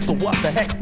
So what the heck?